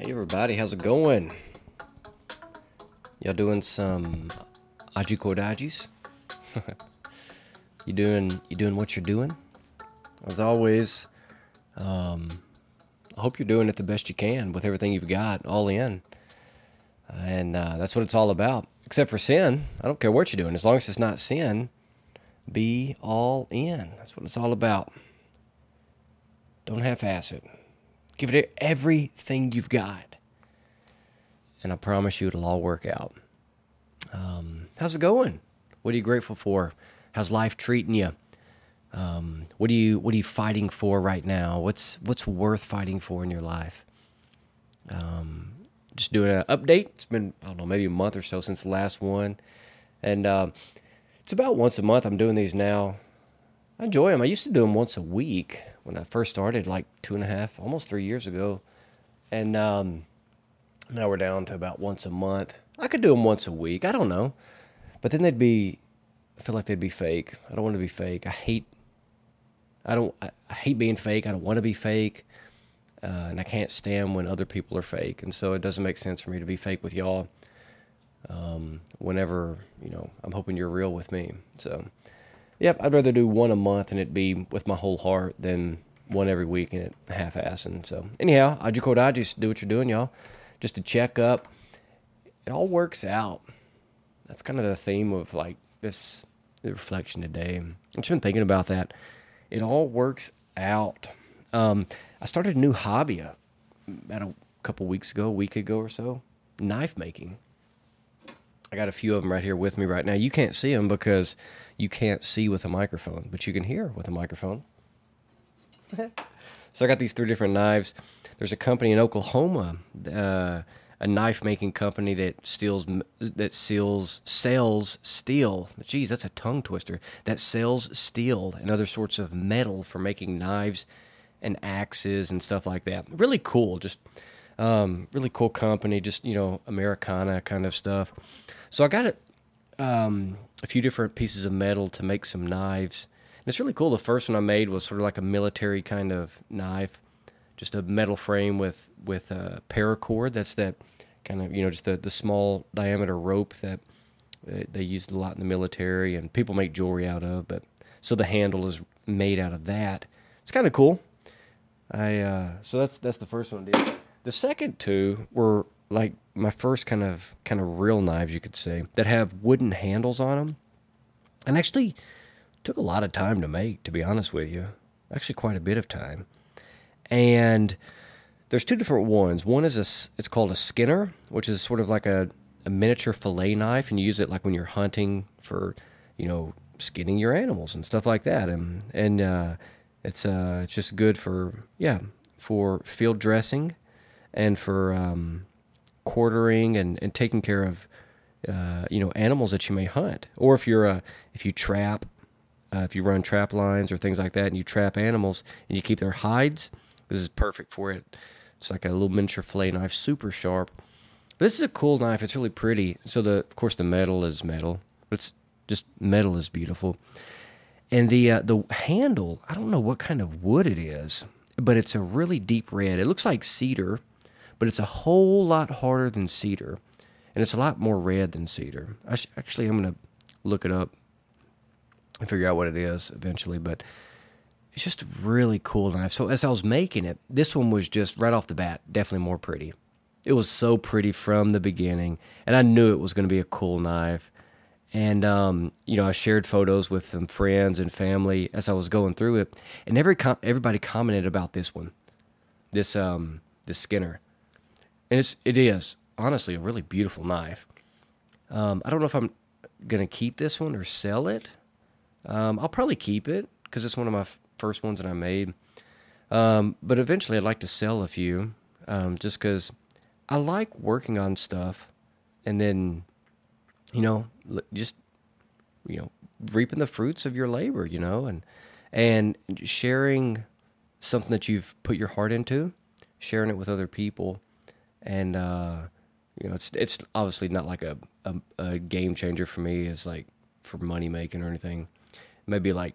Hey everybody, how's it going? Y'all doing some Age Quod Agis? you doing you doing what you're doing? As always, um, I hope you're doing it the best you can with everything you've got, all in. And uh, that's what it's all about. Except for sin, I don't care what you're doing, as long as it's not sin. Be all in. That's what it's all about. Don't half-ass it. Give it everything you've got. And I promise you it'll all work out. Um, how's it going? What are you grateful for? How's life treating you? Um, what are you What are you fighting for right now? What's What's worth fighting for in your life? Um, just doing an update. It's been I don't know maybe a month or so since the last one, and um, it's about once a month. I'm doing these now. I enjoy them. I used to do them once a week when I first started, like two and a half, almost three years ago, and um, now we're down to about once a month. I could do them once a week. I don't know, but then they'd be. I feel like they'd be fake. I don't want to be fake. I hate. I don't. I, I hate being fake. I don't want to be fake, uh, and I can't stand when other people are fake. And so it doesn't make sense for me to be fake with y'all. Um, whenever you know, I'm hoping you're real with me. So, yep, I'd rather do one a month and it be with my whole heart than one every week and it half-assing. So, anyhow, Age Quod Agis do what you're doing, y'all. Just to check up. It all works out. That's kind of the theme of like this reflection today. I've been thinking about that. It all works out. Um, I started a new hobby uh, about a couple weeks ago, a week ago or so, knife making. I got a few of them right here with me right now. You can't see them because you can't see with a microphone, but you can hear with a microphone. so I got these three different knives. There's a company in Oklahoma, uh, a knife making company that steals that seals sells steel. Geez, that's a tongue twister. That sells steel and other sorts of metal for making knives and axes and stuff like that. Really cool. Just um, really cool company. Just you know, Americana kind of stuff. So I got it. Um, a few different pieces of metal to make some knives. And it's really cool. The first one I made was sort of like a military kind of knife, just a metal frame with with a paracord. That's that kind of you know just the the small diameter rope that they used a lot in the military and people make jewelry out of. But so the handle is made out of that. It's kind of cool. I uh, so that's that's the first one I did. The second two were like my first kind of kind of real knives, you could say, that have wooden handles on them, and actually took a lot of time to make. To be honest with you, actually quite a bit of time. And there's two different ones. One is a it's called a skinner, which is sort of like a, a miniature fillet knife, and you use it like when you're hunting for, you know, skinning your animals and stuff like that. And and uh, it's uh, it's just good for yeah for field dressing and for um, quartering and, and taking care of uh, you know animals that you may hunt. Or if you're a if you trap uh, if you run trap lines or things like that and you trap animals and you keep their hides this is perfect for it. It's like a little miniature fillet knife super sharp. This is a cool knife. It's really pretty. So the of course the metal is metal. It's just metal is beautiful. And the uh, the handle i don't know what kind of wood it is but it's a really deep red. It looks like cedar but it's a whole lot harder than cedar, and it's a lot more red than cedar. Sh- actually, I'm gonna look it up and figure out what it is eventually, but it's just a really cool knife. So as I was making it, this one was just right off the bat definitely more pretty. It was so pretty from the beginning, and I knew it was going to be a cool knife. And um, you know, I shared photos with some friends and family as I was going through it, and every com- everybody commented about this one, this um, this Skinner and it's it is honestly a really beautiful knife. Um, I don't know if I'm gonna keep this one or sell it. Um, I'll probably keep it because it's one of my f- first ones that I made. Um, but eventually, I'd like to sell a few, um, just because I like working on stuff, and then, you know, just you know, reaping the fruits of your labor, you know, and and sharing something that you've put your heart into, sharing it with other people and uh, you know, it's it's obviously not like a, a, a game changer for me as like for money making or anything. Maybe like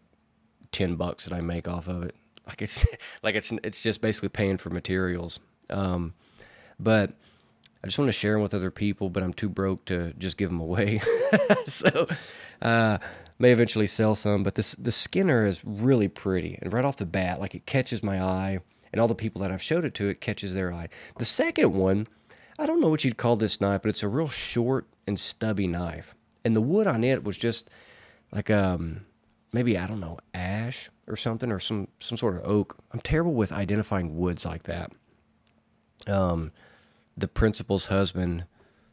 ten bucks that I make off of it. Like it's like it's it's just basically paying for materials. Um, but I just want to share them with other people. But I'm too broke to just give them away. so uh, may eventually sell some. But this the Skinner is really pretty, and right off the bat, like it catches my eye, and all the people that I've showed it to, it catches their eye. The second one, I don't know what you'd call this knife, but it's a real short and stubby knife, and the wood on it was just like um maybe I don't know ash or something or some some sort of oak. I'm terrible with identifying woods like that. Um, the principal's husband,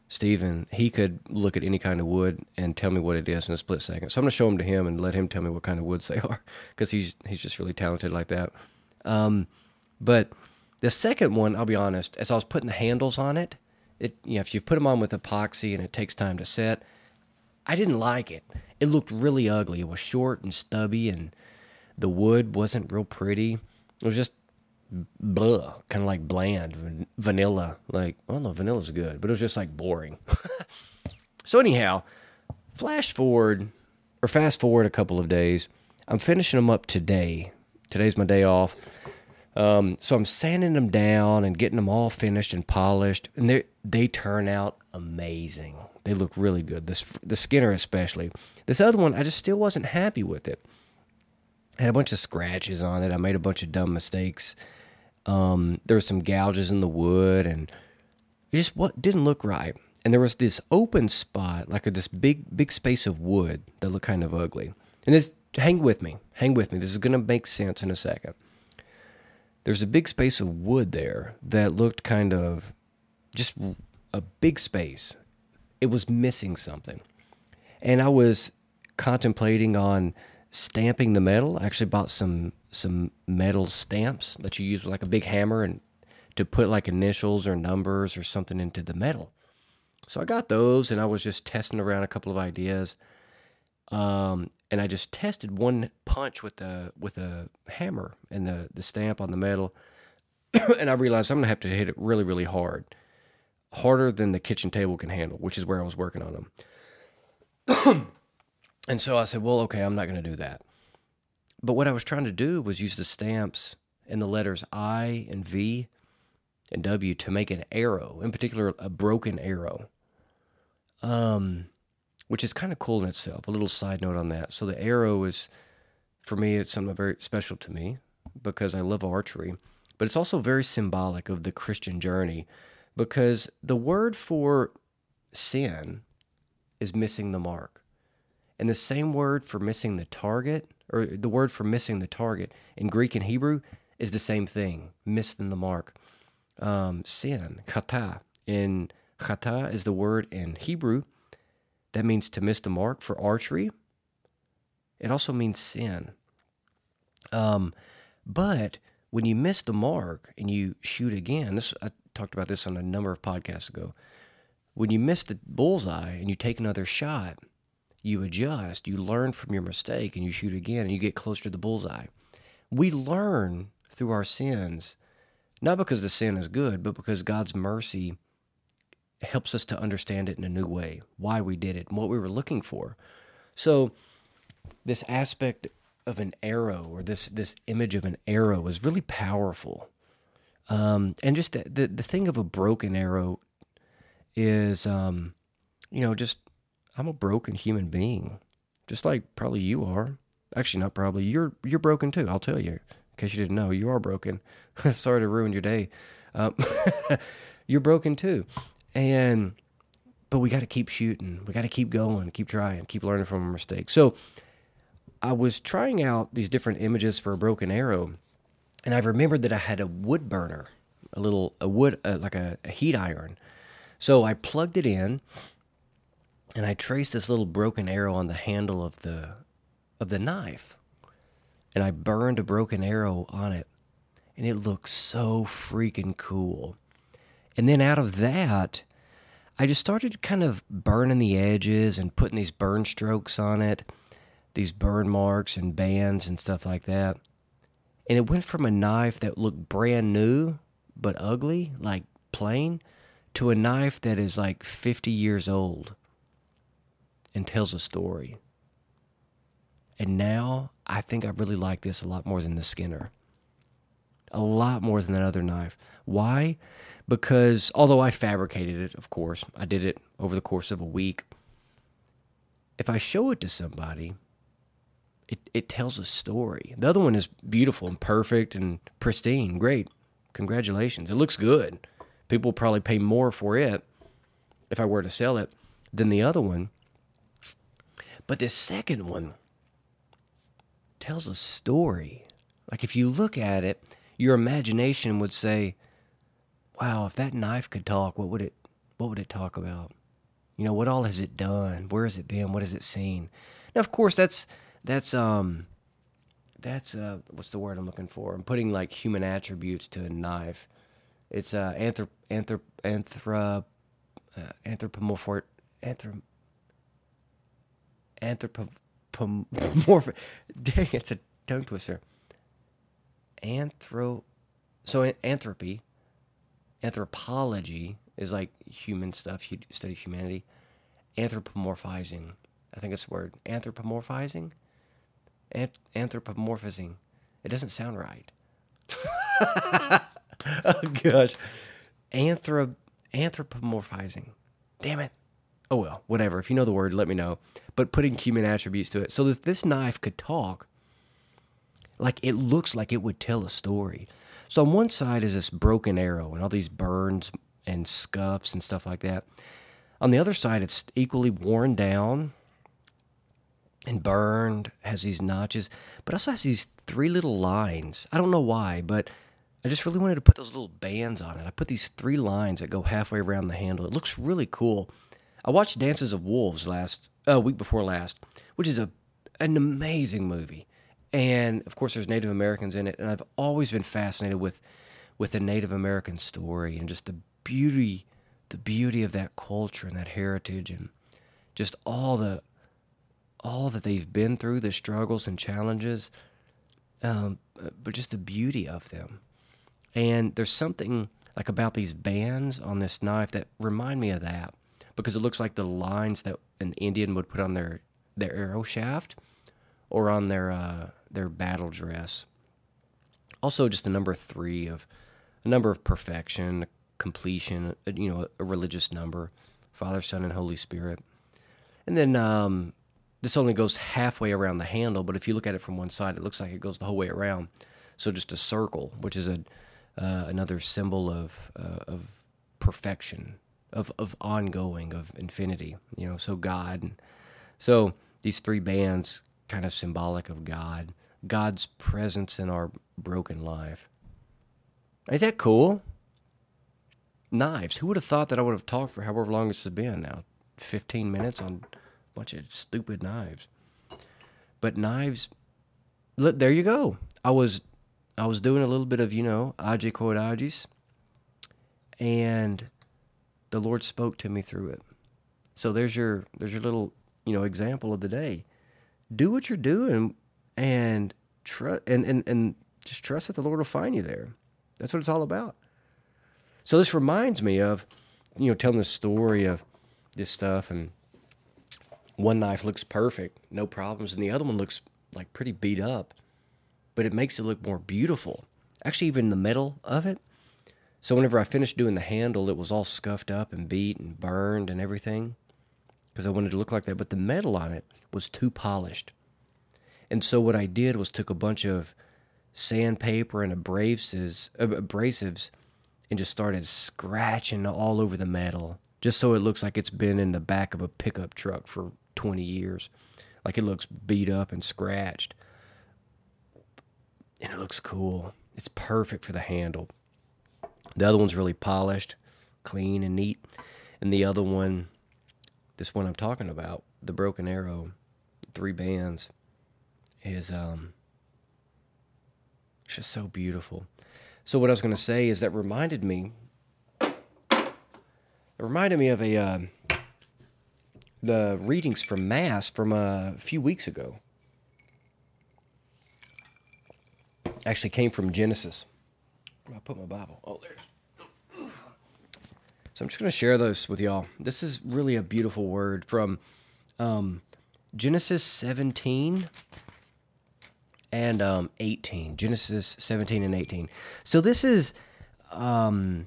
Stephen, he could look at any kind of wood and tell me what it is in a split second. So I'm gonna show them to him and let him tell me what kind of woods they are because he's he's just really talented like that. Um, but the second one, I'll be honest, as I was putting the handles on it, it you know if you put them on with epoxy and it takes time to set, I didn't like it. It looked really ugly. It was short and stubby, and the wood wasn't real pretty. It was just blah, kind of like bland, vanilla. Like, oh no, vanilla's good, but it was just like boring. so anyhow, flash forward or fast forward a couple of days. I'm finishing them up today. Today's my day off. Um, so I'm sanding them down and getting them all finished and polished, and they they turn out amazing. They look really good. This the Skinner especially. This other one, I just still wasn't happy with it. I had a bunch of scratches on it. I made a bunch of dumb mistakes. Um, there were some gouges in the wood, and it just what didn't look right. And there was this open spot, like this big big space of wood that looked kind of ugly. And this, hang with me, hang with me. This is to make sense in a second. There's a big space of wood there that looked kind of just a big space. It was missing something. And I was contemplating on stamping the metal. I actually bought some some metal stamps that you use with like a big hammer and to put like initials or numbers or something into the metal. So I got those and I was just testing around a couple of ideas. Um, and I just tested one punch with the with a hammer and the the stamp on the metal, and I realized I'm gonna have to hit it really really hard, harder than the kitchen table can handle, which is where I was working on them. and so I said, well, okay, I'm not gonna do that. But what I was trying to do was use the stamps and the letters I and V and W to make an arrow, in particular a broken arrow. Um which is kind of cool in itself. A little side note on that. So the arrow is, for me, it's something very special to me because I love archery, but it's also very symbolic of the Christian journey because the word for sin is missing the mark. And the same word for missing the target, or the word for missing the target in Greek and Hebrew, is the same thing, missing the mark. Um, sin, chata. In chata is the word in Hebrew that means to miss the mark for archery. It also means sin. Um, but when you miss the mark and you shoot again, this I talked about this on a number of podcasts ago. When you miss the bullseye and you take another shot, you adjust, you learn from your mistake, and you shoot again, and you get closer to the bullseye. We learn through our sins, not because the sin is good, but because God's mercy helps us to understand it in a new way, why we did it, and what we were looking for. So, this aspect of an arrow or this this image of an arrow is really powerful. Um, and just the, the, the thing of a broken arrow is, um, you know, just I'm a broken human being, just like probably you are. Actually, not probably. You're you're broken too. I'll tell you, in case you didn't know, you are broken. Sorry to ruin your day. Um, you're broken too. And but we got to keep shooting. We got to keep going, keep trying, keep learning from our mistakes. So I was trying out these different images for a broken arrow, and I remembered that I had a wood burner, a little a wood uh, like a, a heat iron. So I plugged it in, and I traced this little broken arrow on the handle of the of the knife, and I burned a broken arrow on it, and it looked so freaking cool. And then out of that, I just started kind of burning the edges and putting these burn strokes on it, these burn marks and bands and stuff like that. And it went from a knife that looked brand new but ugly, like plain, to a knife that is like 50 years old and tells a story. And now I think I really like this a lot more than the Skinner. A lot more than that other knife. Why? Because although I fabricated it, of course, I did it over the course of a week. If I show it to somebody, it, it tells a story. The other one is beautiful and perfect and pristine. Great. Congratulations. It looks good. People will probably pay more for it if I were to sell it than the other one. But this second one tells a story. Like if you look at it, your imagination would say, "Wow, if that knife could talk, what would it what would it talk about? You know, what all has it done? Where has it been? What has it seen?" Now, of course, that's that's um that's uh what's the word I'm looking for? I'm putting like human attributes to a knife. It's uh anthrop anthrop anthrop uh, anthropomorphic anthrop anthropomorphic. Dang, it's a tongue twister. Anthro, so anthropy, anthropology is like human stuff. You study humanity. Anthropomorphizing, I think it's the word. Anthropomorphizing, Ant- anthropomorphizing. It doesn't sound right. oh gosh, anthrop anthropomorphizing. Damn it. Oh well, whatever. If you know the word, let me know. But putting human attributes to it, so that this knife could talk, like it looks like it would tell a story. So on one side is this broken arrow and all these burns and scuffs and stuff like that. On the other side, it's equally worn down and burned, has these notches, but also has these three little lines. I don't know why, but I just really wanted to put those little bands on it. I put these three lines that go halfway around the handle. It looks really cool. I watched Dances of Wolves last uh, week before last, which is a an amazing movie. And of course, there's Native Americans in it, and I've always been fascinated with with the Native American story and just the beauty, the beauty of that culture and that heritage, and just all the all that they've been through, the struggles and challenges, um, but just the beauty of them. And there's something like about these bands on this knife that remind me of that because it looks like the lines that an Indian would put on their their arrow shaft or on their uh, their battle dress. Also, just the number three of a number of perfection, completion. Uh, you know, a religious number, Father, Son, and Holy Spirit. And then um, this only goes halfway around the handle, but if you look at it from one side, it looks like it goes the whole way around. So just a circle, which is a uh, another symbol of uh, of perfection, of of ongoing, of infinity. You know, so God. So these three bands kind of symbolic of God, God's presence in our broken life. Is that cool? Knives. Who would have thought that I would have talked for however long this has been now? 15 minutes on a bunch of stupid knives. But knives, look, there you go. I was I was doing a little bit of, you know, Age Quod Agis, and the Lord spoke to me through it. So there's your there's your little, you know, example of the day. Do what you're doing and trust and, and, and just trust that the Lord will find you there. That's what it's all about. So this reminds me of, you know, telling the story of this stuff and one knife looks perfect, no problems, and the other one looks like pretty beat up but it makes it look more beautiful. Actually, even the metal of it. So whenever I finished doing the handle, it was all scuffed up and beat and burned and everything because I wanted to look like that. But the metal on it was too polished. And so what I did was took a bunch of sandpaper and abrasives, abrasives and just started scratching all over the metal just so it looks like it's been in the back of a pickup truck for 20 years. Like it looks beat up and scratched and it looks cool. It's perfect for the handle. The other one's really polished, clean, and neat. And the other one, this one I'm talking about, the Broken Arrow, three bands, is um, just so beautiful. So what I was going to say is that reminded me, it reminded me of a uh, the readings from Mass from a few weeks ago. actually came from Genesis. I put my Bible. Oh, there. So I'm just going to share those with y'all. This is really a beautiful word from um, Genesis 17 and um, 18. Genesis 17 and 18. So this is um,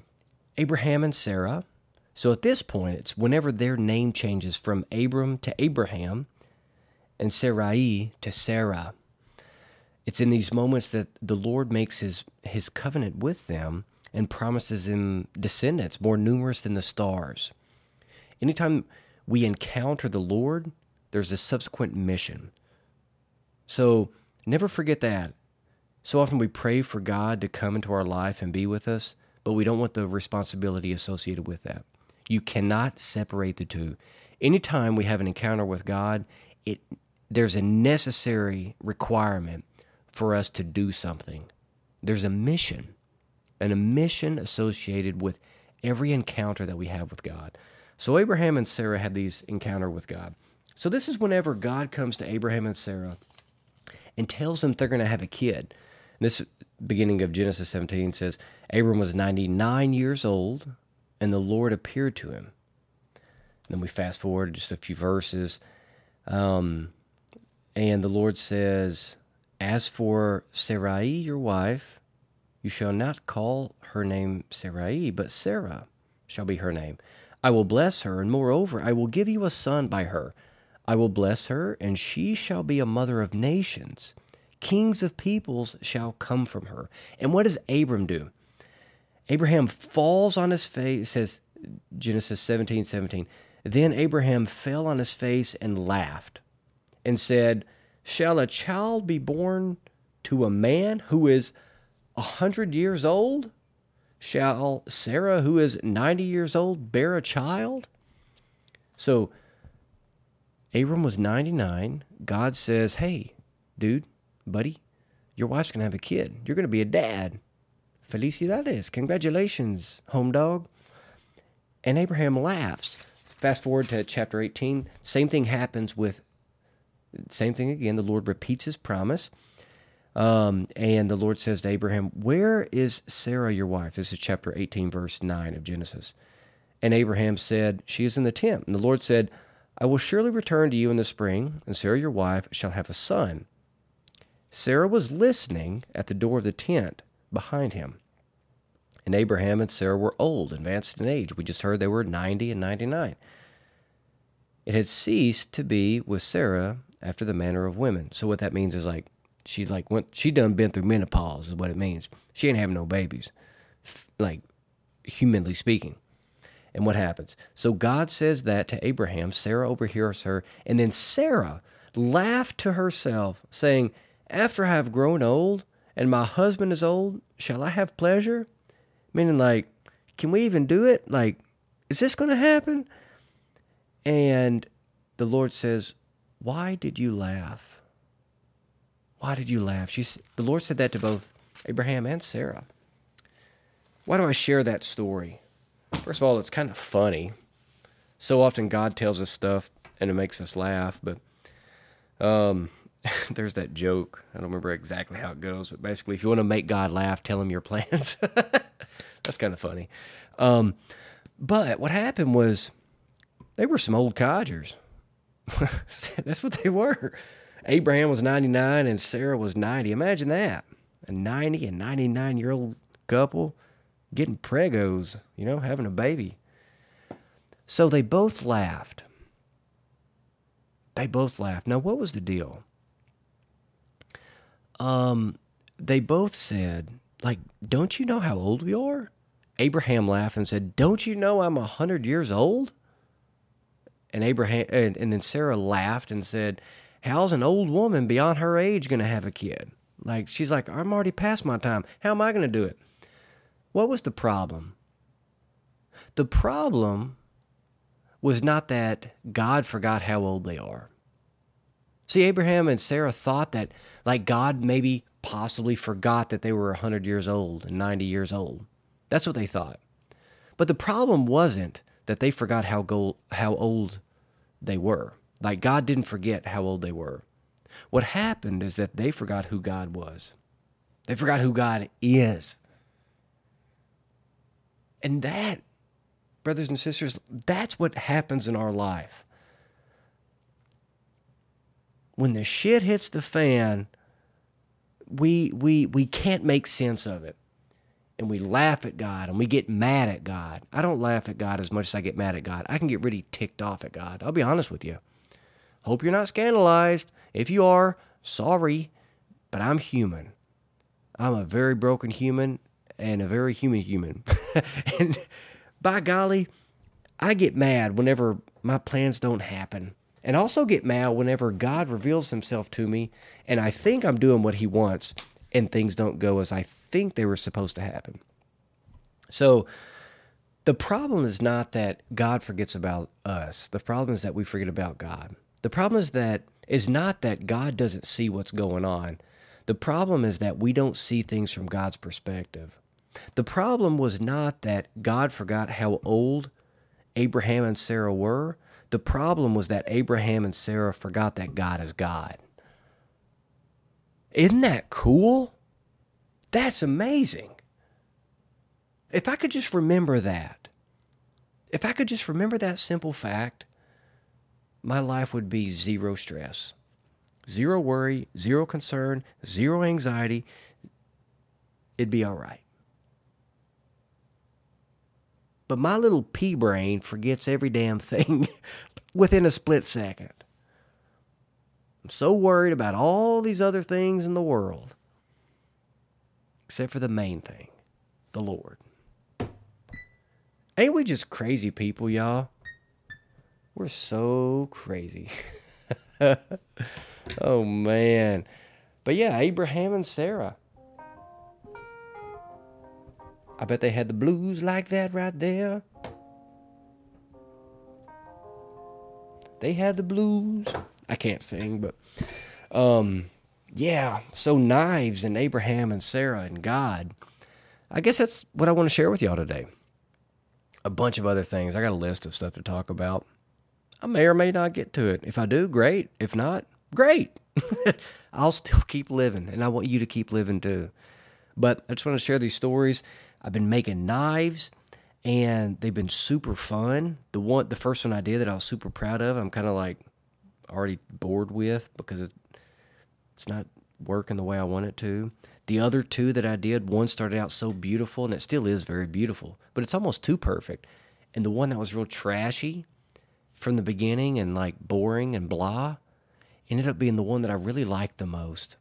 Abraham and Sarah. So at this point, it's whenever their name changes from Abram to Abraham and Sarai to Sarah. It's in these moments that the Lord makes his, his covenant with them and promises them descendants more numerous than the stars. Anytime we encounter the Lord, there's a subsequent mission. So never forget that. So often we pray for God to come into our life and be with us, but we don't want the responsibility associated with that. You cannot separate the two. Anytime we have an encounter with God, it there's a necessary requirement for us to do something. There's a mission, and a mission associated with every encounter that we have with God. So Abraham and Sarah had these encounter with God. So this is whenever God comes to Abraham and Sarah and tells them they're going to have a kid. This beginning of Genesis 17 says Abram was 99 years old, and the Lord appeared to him. then we fast forward just a few verses, um, and the Lord says, As for Sarai, your wife, you shall not call her name Sarai, but Sarah shall be her name. I will bless her, and moreover, I will give you a son by her. I will bless her, and she shall be a mother of nations. Kings of peoples shall come from her. And what does Abram do? Abraham falls on his face, says Genesis 17 17. Then Abraham fell on his face and laughed and said, Shall a child be born to a man who is a hundred years old? Shall Sarah, who is 90 years old, bear a child? So Abram was 99. God says, Hey, dude, buddy, your wife's going to have a kid. You're going to be a dad. Felicidades. Congratulations, home dog. And Abraham laughs. Fast forward to chapter 18. Same thing happens with, same thing again. The Lord repeats his promise. Um, and the Lord says to Abraham, Where is Sarah, your wife? This is chapter 18, verse 9 of Genesis. And Abraham said, She is in the tent. And the Lord said, I will surely return to you in the spring, and Sarah, your wife, shall have a son. Sarah was listening at the door of the tent behind him. And Abraham and Sarah were old, advanced in age. We just heard they were 90 and 99. It had ceased to be with Sarah after the manner of women. So what that means is like she like went she done been through menopause is what it means. She ain't having no babies. Like humanly speaking. And what happens? So God says that to Abraham, Sarah overhears her, and then Sarah laughed to herself, saying, after I have grown old and my husband is old, shall I have pleasure? Meaning, like, can we even do it? Like, is this going to happen? And the Lord says, Why did you laugh? Why did you laugh? She, the Lord said that to both Abraham and Sarah. Why do I share that story? First of all, it's kind of funny. So often God tells us stuff and it makes us laugh, but um, there's that joke. I don't remember exactly how it goes, but basically, if you want to make God laugh, tell him your plans. That's kind of funny. Um, but what happened was they were some old codgers. That's what they were. Abraham was 99 and Sarah was 90. Imagine that. A 90 and 99 year old couple getting pregos, you know, having a baby. So they both laughed. They both laughed. Now, what was the deal? um, they both said, like, don't you know how old we are? Abraham laughed and said, don't you know I'm a hundred years old? And Abraham, and, and then Sarah laughed and said, how's an old woman beyond her age going to have a kid? Like, she's like, I'm already past my time. How am I going to do it? What was the problem? The problem was not that God forgot how old they are. See, Abraham and Sarah thought that, like, God maybe possibly forgot that they were 100 years old and 90 years old. That's what they thought. But the problem wasn't that they forgot how, go- how old they were. Like, God didn't forget how old they were. What happened is that they forgot who God was, they forgot who God is. And that, brothers and sisters, that's what happens in our life when the shit hits the fan, we we we can't make sense of it. and we laugh at God and we get mad at God. I don't laugh at God as much as I get mad at God. I can get really ticked off at God. I'll be honest with you. Hope you're not scandalized. If you are, sorry, but I'm human. I'm a very broken human and a very human human. and by golly, I get mad whenever my plans don't happen. And also get mad whenever God reveals himself to me and I think I'm doing what he wants and things don't go as I think they were supposed to happen. So the problem is not that God forgets about us. The problem is that we forget about God. The problem is that is not that God doesn't see what's going on. The problem is that we don't see things from God's perspective. The problem was not that God forgot how old Abraham and Sarah were. The problem was that Abraham and Sarah forgot that God is God. Isn't that cool? That's amazing. If I could just remember that, if I could just remember that simple fact, my life would be zero stress, zero worry, zero concern, zero anxiety. It'd be all right. But my little pea brain forgets every damn thing within a split second. I'm so worried about all these other things in the world, except for the main thing the Lord. Ain't we just crazy people, y'all? We're so crazy. oh, man. But yeah, Abraham and Sarah. I bet they had the blues like that right there. They had the blues. I can't sing, but um yeah, so knives and Abraham and Sarah and God. I guess that's what I want to share with y'all today. A bunch of other things. I got a list of stuff to talk about. I may or may not get to it. If I do, great. If not, great. I'll still keep living, and I want you to keep living too. But I just want to share these stories. I've been making knives, and they've been super fun. The one, the first one I did that I was super proud of. I'm kind of like already bored with because it, it's not working the way I want it to. The other two that I did, one started out so beautiful, and it still is very beautiful, but it's almost too perfect. And the one that was real trashy from the beginning and like boring and blah ended up being the one that I really liked the most.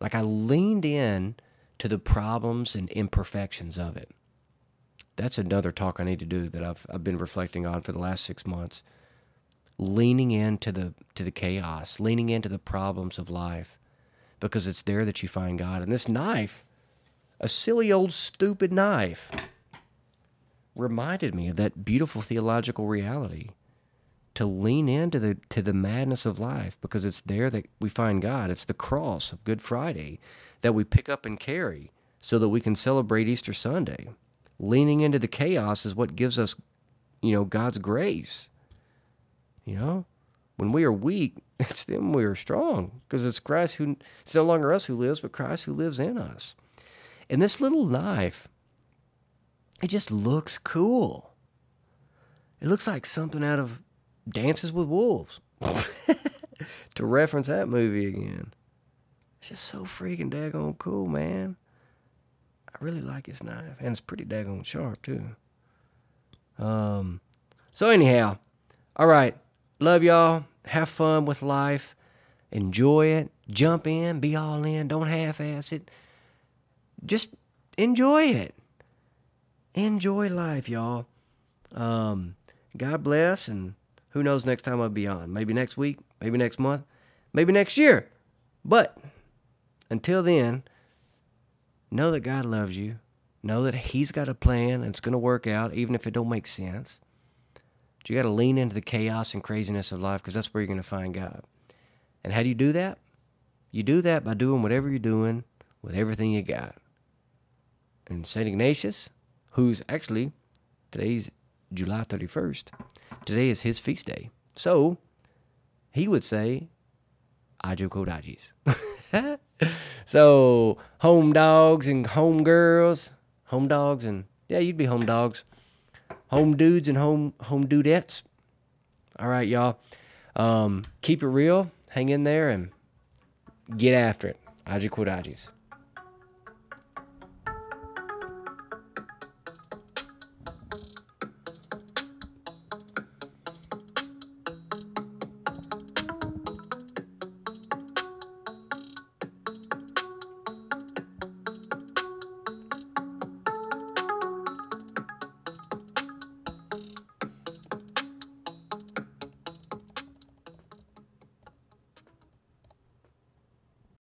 Like I leaned in to the problems and imperfections of it. That's another talk I need to do that I've I've been reflecting on for the last 6 months. Leaning into the to the chaos, leaning into the problems of life because it's there that you find God. And this knife, a silly old stupid knife, reminded me of that beautiful theological reality to lean into the to the madness of life because it's there that we find God. It's the cross of Good Friday that we pick up and carry so that we can celebrate Easter Sunday. Leaning into the chaos is what gives us, you know, God's grace. You know, when we are weak, it's then we are strong because it's Christ who, it's no longer us who lives, but Christ who lives in us. And this little knife, it just looks cool. It looks like something out of Dances with Wolves. to reference that movie again. It's just so freaking daggone cool, man. I really like his knife, and it's pretty daggone sharp too. Um, so anyhow, all right. Love y'all. Have fun with life. Enjoy it. Jump in. Be all in. Don't half-ass it. Just enjoy it. Enjoy life, y'all. Um, God bless, and who knows next time I'll be on? Maybe next week. Maybe next month. Maybe next year. But until then, know that God loves you. Know that He's got a plan and it's going to work out, even if it don't make sense. But you got to lean into the chaos and craziness of life because that's where you're going to find God. And how do you do that? You do that by doing whatever you're doing with everything you got. And St. Ignatius, who's actually, today's July 31st, today is his feast day. So he would say, Age Quod Agis. so home dogs and home girls, home dogs and yeah, you'd be home dogs, home dudes and home home dudettes. All right, y'all. Um, keep it real, hang in there, and get after it. Age Quod Agis.